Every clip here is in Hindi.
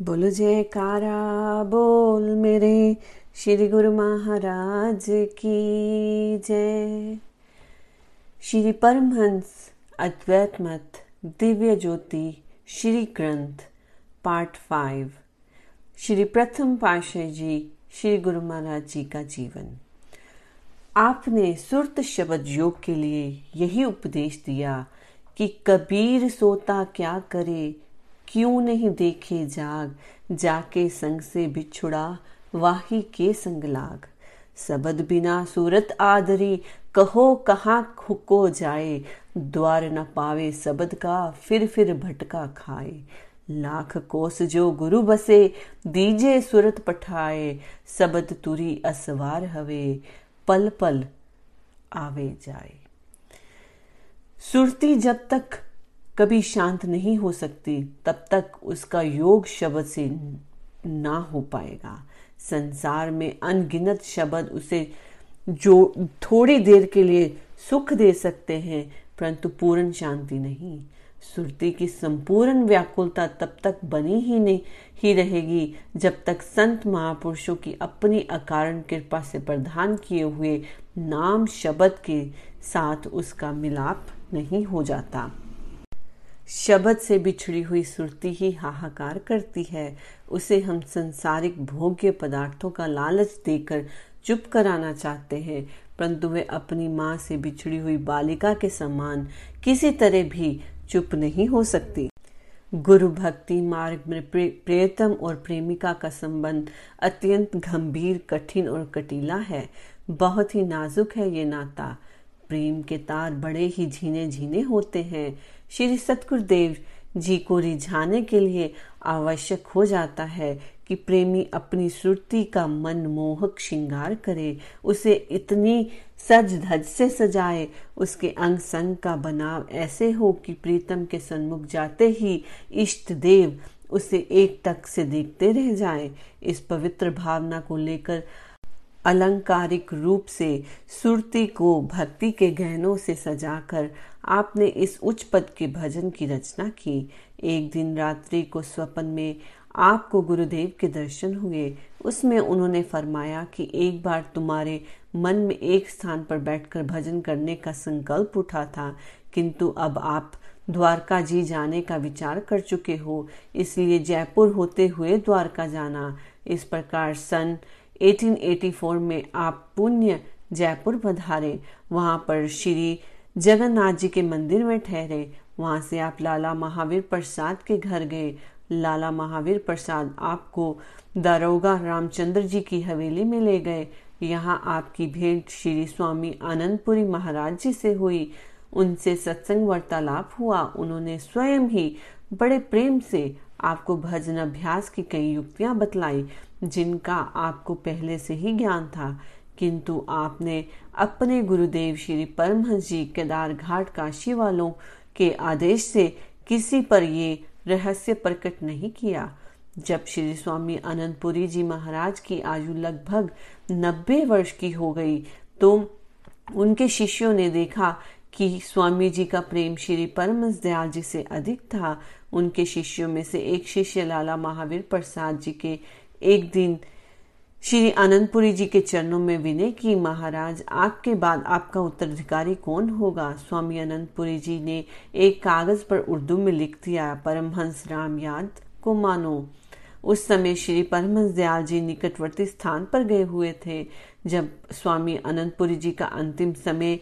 बोल जयकारा, बोल मेरे श्री गुरु महाराज की जय। श्री परमहंस अद्वैत मत, दिव्य ज्योति, श्री ग्रंथ, पार्ट फाइव। श्री प्रथम पाशाह जी, श्री गुरु महाराज जी का जीवन। आपने सुरत शब्द योग के लिए यही उपदेश दिया कि कबीर सोता क्या करे क्यों नहीं देखे जाग? जाके संग से बिछुड़ा, वाही के संग लाग। सबद बिना सूरत आदरी, कहो कहाँ खुको जाए? द्वार न पावे सबद का, फिर फिर भटका खाए। लाख कोस जो गुरु बसे, दीजे सुरत पठाए। सबद तुरी असवार हवे, पल पल आवे जाए। सुरती जब तक कभी शांत नहीं हो सकती, तब तक उसका योग शब्द से ना हो पाएगा। संसार में अनगिनत शब्द उसे जो थोड़ी देर के लिए सुख दे सकते हैं, परंतु पूर्ण शांति नहीं। सुरती की संपूर्ण व्याकुलता तब तक बनी ही नहीं, ही रहेगी जब तक संत महापुरुषों की अपनी अकारण कृपा से प्रदान किए हुए नाम शब्द के साथ उसका मिलाप नहीं हो जाता। शब्द से बिछड़ी हुई सुरती ही हाहाकार करती है। उसे हम संसारिक भोग्य पदार्थों का लालच देकर चुप कराना चाहते हैं। परंतु वे अपनी माँ से बिछड़ी हुई बालिका के समान किसी तरह भी चुप नहीं हो सकती। गुरु भक्ति मार्ग में प्रियतम और प्रेमिका का संबंध अत्यंत गंभीर, कठिन और कटीला है। बहुत ही नाजुक है ये नाता। प्रेम के तार बड़े ही झीने झीने होते हैं। श्री सतगुरुदेव जी को रिझाने के लिए आवश्यक हो जाता है कि प्रेमी अपनी सुरती का मन मोहक श्रृंगार करे, उसे इतनी सज धज से सजाए, उसके अंग संग का बनाव ऐसे हो कि प्रीतम के सन्मुख जाते ही इष्ट देव उसे एक तक से देखते रह जाए। इस पवित्र भावना को लेकर अलंकारिक रूप से सुरती को भक्ति के गहनों से सजाकर आपने इस उच्च पद के भजन की रचना की। एक दिन रात्रि को स्वप्न में आपको गुरुदेव के दर्शन हुए। उसमें उन्होंने फरमाया कि एक बार तुम्हारे मन में एक स्थान पर बैठकर भजन करने का संकल्प उठा था, किंतु अब आप द्वारका जी जाने का विचार कर चुके हो, इसलिए जयपुर होते हुए द्वारका जाना। इस प्रकार सन 1884 में आप पुण्य जयपुर पधारे, वहाँ पर श्री जगन्नाथ जी के मंदिर में ठहरे। वहाँ से आप लाला महावीर प्रसाद के घर गए। लाला महावीर प्रसाद आपको दारोगा रामचंद्र जी की हवेली में ले गए। यहाँ आपकी भेंट श्री स्वामी आनंदपुरी महाराज जी से हुई। उनसे सत्संग वार्तालाप हुआ। उन्होंने स्वयं ही बड़े प्रेम से आपको भजन अभ्यास की कई युक्तियाँ बतलाई, जिनका आपको पहले से ही ज्ञान था। किंतु आपने अपने गुरुदेव श्री परमहंस जी केदार घाट काशी वालों के आदेश से किसी पर ये रहस्य प्रकट नहीं किया। जब श्री स्वामी अनंतपुरी जी महाराज की आयु लगभग नब्बे वर्ष की हो गई तो उनके शिष्यों ने देखा कि स्वामी जी का प्रेम श्री परमस दयाल जी से अधिक था। उनके शिष्यों में से एक शिष्य लाला महावीर प्रसाद जी के एक दिन श्री आनंदपुरी जी के चरणों में विनय की, महाराज, आपके बाद आपका उत्तराधिकारी कौन होगा? स्वामी अनंतपुरी जी ने एक कागज़ पर उर्दू में लिख दिया, परमहंस राम याद को मानो। उस समय श्री परमहंस दयाल जी निकटवर्ती स्थान पर गए हुए थे। जब स्वामी अनंतपुरी जी का अंतिम समय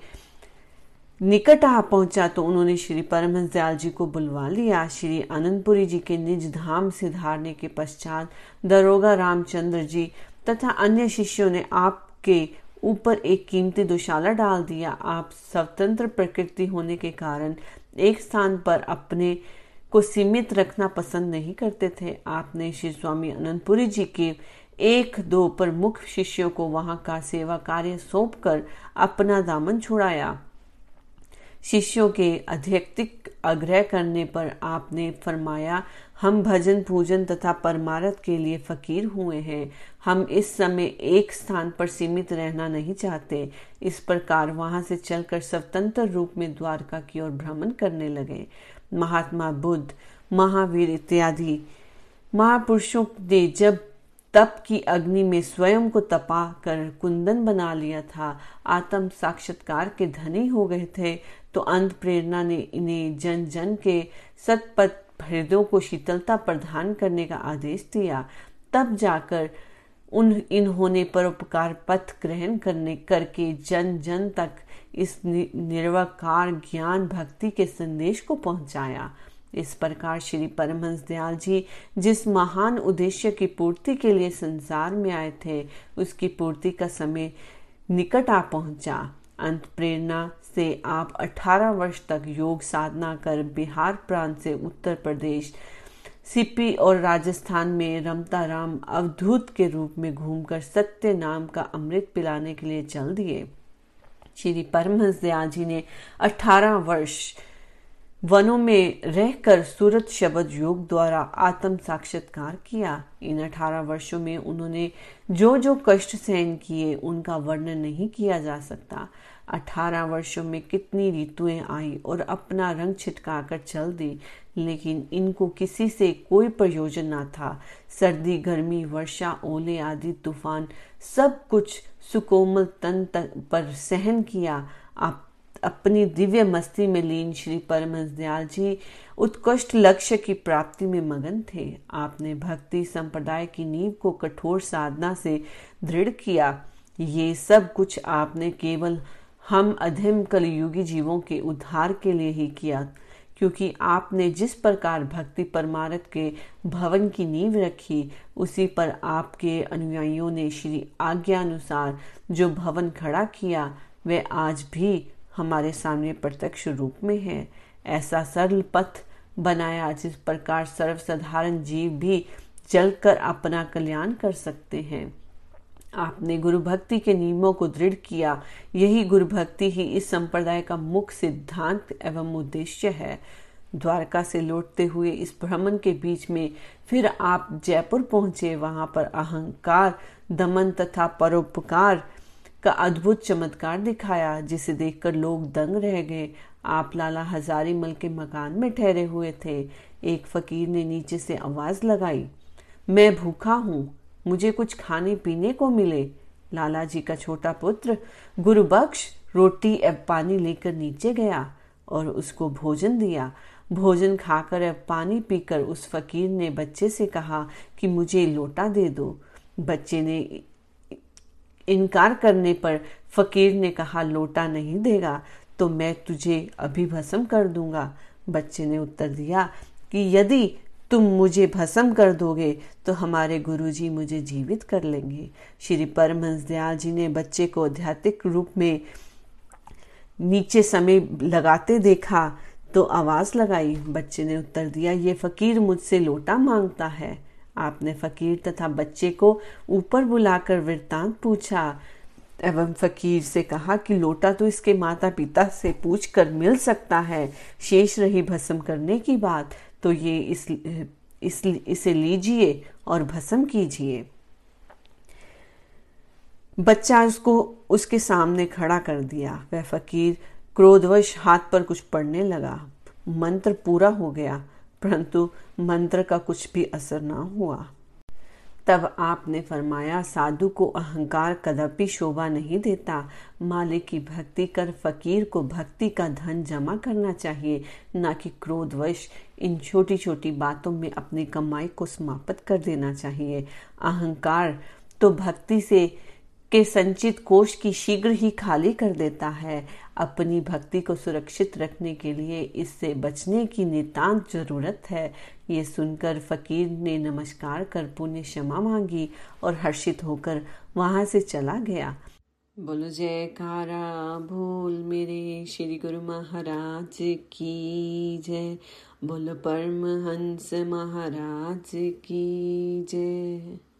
निकट आ पहुँचा तो उन्होंने श्री परमहंस दयाल जी को बुलवा लिया। श्री अनंतपुरी जी के निज धाम से धारने के पश्चात दरोगा रामचंद्र जी तथा अन्य शिष्यों ने आपके ऊपर एक कीमती दुशाला डाल दिया। आप स्वतंत्र प्रकृति होने के कारण एक स्थान पर अपने को सीमित रखना पसंद नहीं करते थे। आपने श्री स्वामी अनंतपुरी जी के एक दो प्रमुख शिष्यों को वहाँ का सेवा कार्य सौंप कर अपना दामन छुड़ाया। शिष्यों के अध्यक्तिक आग्रह करने पर आपने फरमाया, हम भजन, पूजन तथा परमारथ के लिए फकीर हुए हैं। हम इस समय एक स्थान पर सीमित रहना नहीं चाहते। इस प्रकार वहाँ से चलकर स्वतंत्र रूप में द्वारका की ओर भ्रमण करने लगे। महात्मा बुद्ध, महावीर इत्यादि महापुरुषों ने जब तप की अग्नि में स्वयं को तपा कर कुंदन बना लिया था। आत्म साक्षात्कार के धनी हो गए थे तो अंत प्रेरणा ने इन्हें जन जन के सतपथ हृदयों को शीतलता प्रदान करने का आदेश दिया। तब जाकर उन, इन्होंने परोपकार पथ ग्रहण करने, करके जन जन तक इस निर्वकार ज्ञान भक्ति के संदेश को पहुँचाया। इस प्रकार श्री परमहंस दयाल जी जिस महान उद्देश्य की पूर्ति के लिए संसार में आए थे, उसकी पूर्ति का समय निकट आ पहुँचा। अंत प्रेरणा से आप 18 वर्ष तक योग साधना कर बिहार प्रांत से उत्तर प्रदेश, सीपी और राजस्थान में रमता राम अवधूत के रूप में घूमकर सत्य नाम का अमृत पिलाने के लिए चल दिए। श्री परमहंस दयाल जी ने 18 वर्ष वनों में रहकर सूरत शब्द योग द्वारा आत्म साक्षात्कार किया। इन अठारह वर्षों में उन्होंने जो जो कष्ट सहन किए, उनका वर्णन नहीं किया जा सकता। अठारह वर्षों में कितनी ऋतुएँ आई और अपना रंग छिटका कर चल दी, लेकिन इनको किसी से कोई प्रयोजन ना था। सर्दी, गर्मी, वर्षा, ओले आदि तूफ़ान सब कुछ सुकोमल तन तक पर सहन किया। आप अपनी दिव्य मस्ती में लीन श्री परमहंस दयाल जी उत्कृष्ट लक्ष्य की प्राप्ति में मगन थे। आपने भक्ति संप्रदाय की नींव को कठोर साधना से दृढ़ किया। ये सब कुछ आपने केवल हम अधम कलयुगी जीवों के उद्धार के लिए ही किया, क्योंकि आपने जिस प्रकार भक्ति परमारथ के भवन की नींव रखी, उसी पर आपके अनुयायियों ने श्री आज्ञा अनुसार जो भवन खड़ा किया वह आज भी हमारे सामने प्रत्यक्ष रूप में है। ऐसा सरल पथ बनाया जिस प्रकार सर्वसाधारण जीव भी चलकर अपना कल्याण कर सकते हैं। आपने गुरु भक्ति के नियमों को दृढ़ किया। यही गुरु भक्ति ही इस संप्रदाय का मुख्य सिद्धांत एवं उद्देश्य है। द्वारका से लौटते हुए इस भ्रमण के बीच में फिर आप जयपुर पहुँचे। वहाँ पर अहंकार, दमन तथा परोपकार का अद्भुत चमत्कार दिखाया, जिसे देखकर लोग दंग रह गए। आप लाला हजारी मल के मकान में ठहरे हुए थे। एक फकीर ने नीचे से आवाज़ लगाई, मैं भूखा हूँ, मुझे कुछ खाने पीने को मिले। लाला जी का छोटा पुत्र गुरु बख्श रोटी एवं पानी लेकर नीचे गया और उसको भोजन दिया। भोजन खाकर अब पानी पीकर उस फकीर ने बच्चे से कहा कि, मुझे लोटा दे दो। बच्चे ने इनकार करने पर फकीर ने कहा, लोटा नहीं देगा तो मैं तुझे अभी भस्म कर दूँगा। बच्चे ने उत्तर दिया कि, यदि तुम मुझे भस्म कर दोगे तो हमारे गुरुजी मुझे जीवित कर लेंगे। श्री परमहंस दयाल जी ने बच्चे को आध्यात्मिक रूप में नीचे समय लगाते देखा तो आवाज़ लगाई। बच्चे ने उत्तर दिया, ये फकीर मुझसे लोटा माँगता है। आपने फकीर तथा बच्चे को ऊपर बुलाकर वृत्तांत पूछा एवं फकीर से कहा कि लोटा तो इसके माता पिता से पूछ कर मिल सकता है शेष रही भस्म करने की बात तो ये इस, इस इसे लीजिए और भस्म कीजिए। बच्चा उसको उसके सामने खड़ा कर दिया। वह फकीर क्रोधवश हाथ पर कुछ पढ़ने लगा। मंत्र पूरा हो गया। परंतु मंत्र का कुछ भी असर ना हुआ। तब आपने फरमाया, साधु को अहंकार कदापि शोभा नहीं देता। मालिक की भक्ति कर फकीर को भक्ति का धन जमा करना चाहिए, न कि क्रोधवश इन छोटी छोटी बातों में अपनी कमाई को समाप्त कर देना चाहिए। अहंकार तो भक्ति से के संचित कोष की शीघ्र ही खाली कर देता है। अपनी भक्ति को सुरक्षित रखने के लिए इससे बचने की नितांत ज़रूरत है। ये सुनकर फकीर ने नमस्कार कर पुण्य क्षमा मांगी और हर्षित होकर वहाँ से चला गया। बोलो, जयकारा, भूल मेरे श्री गुरु महाराज की जय। बोलो, परमहंस महाराज की जय।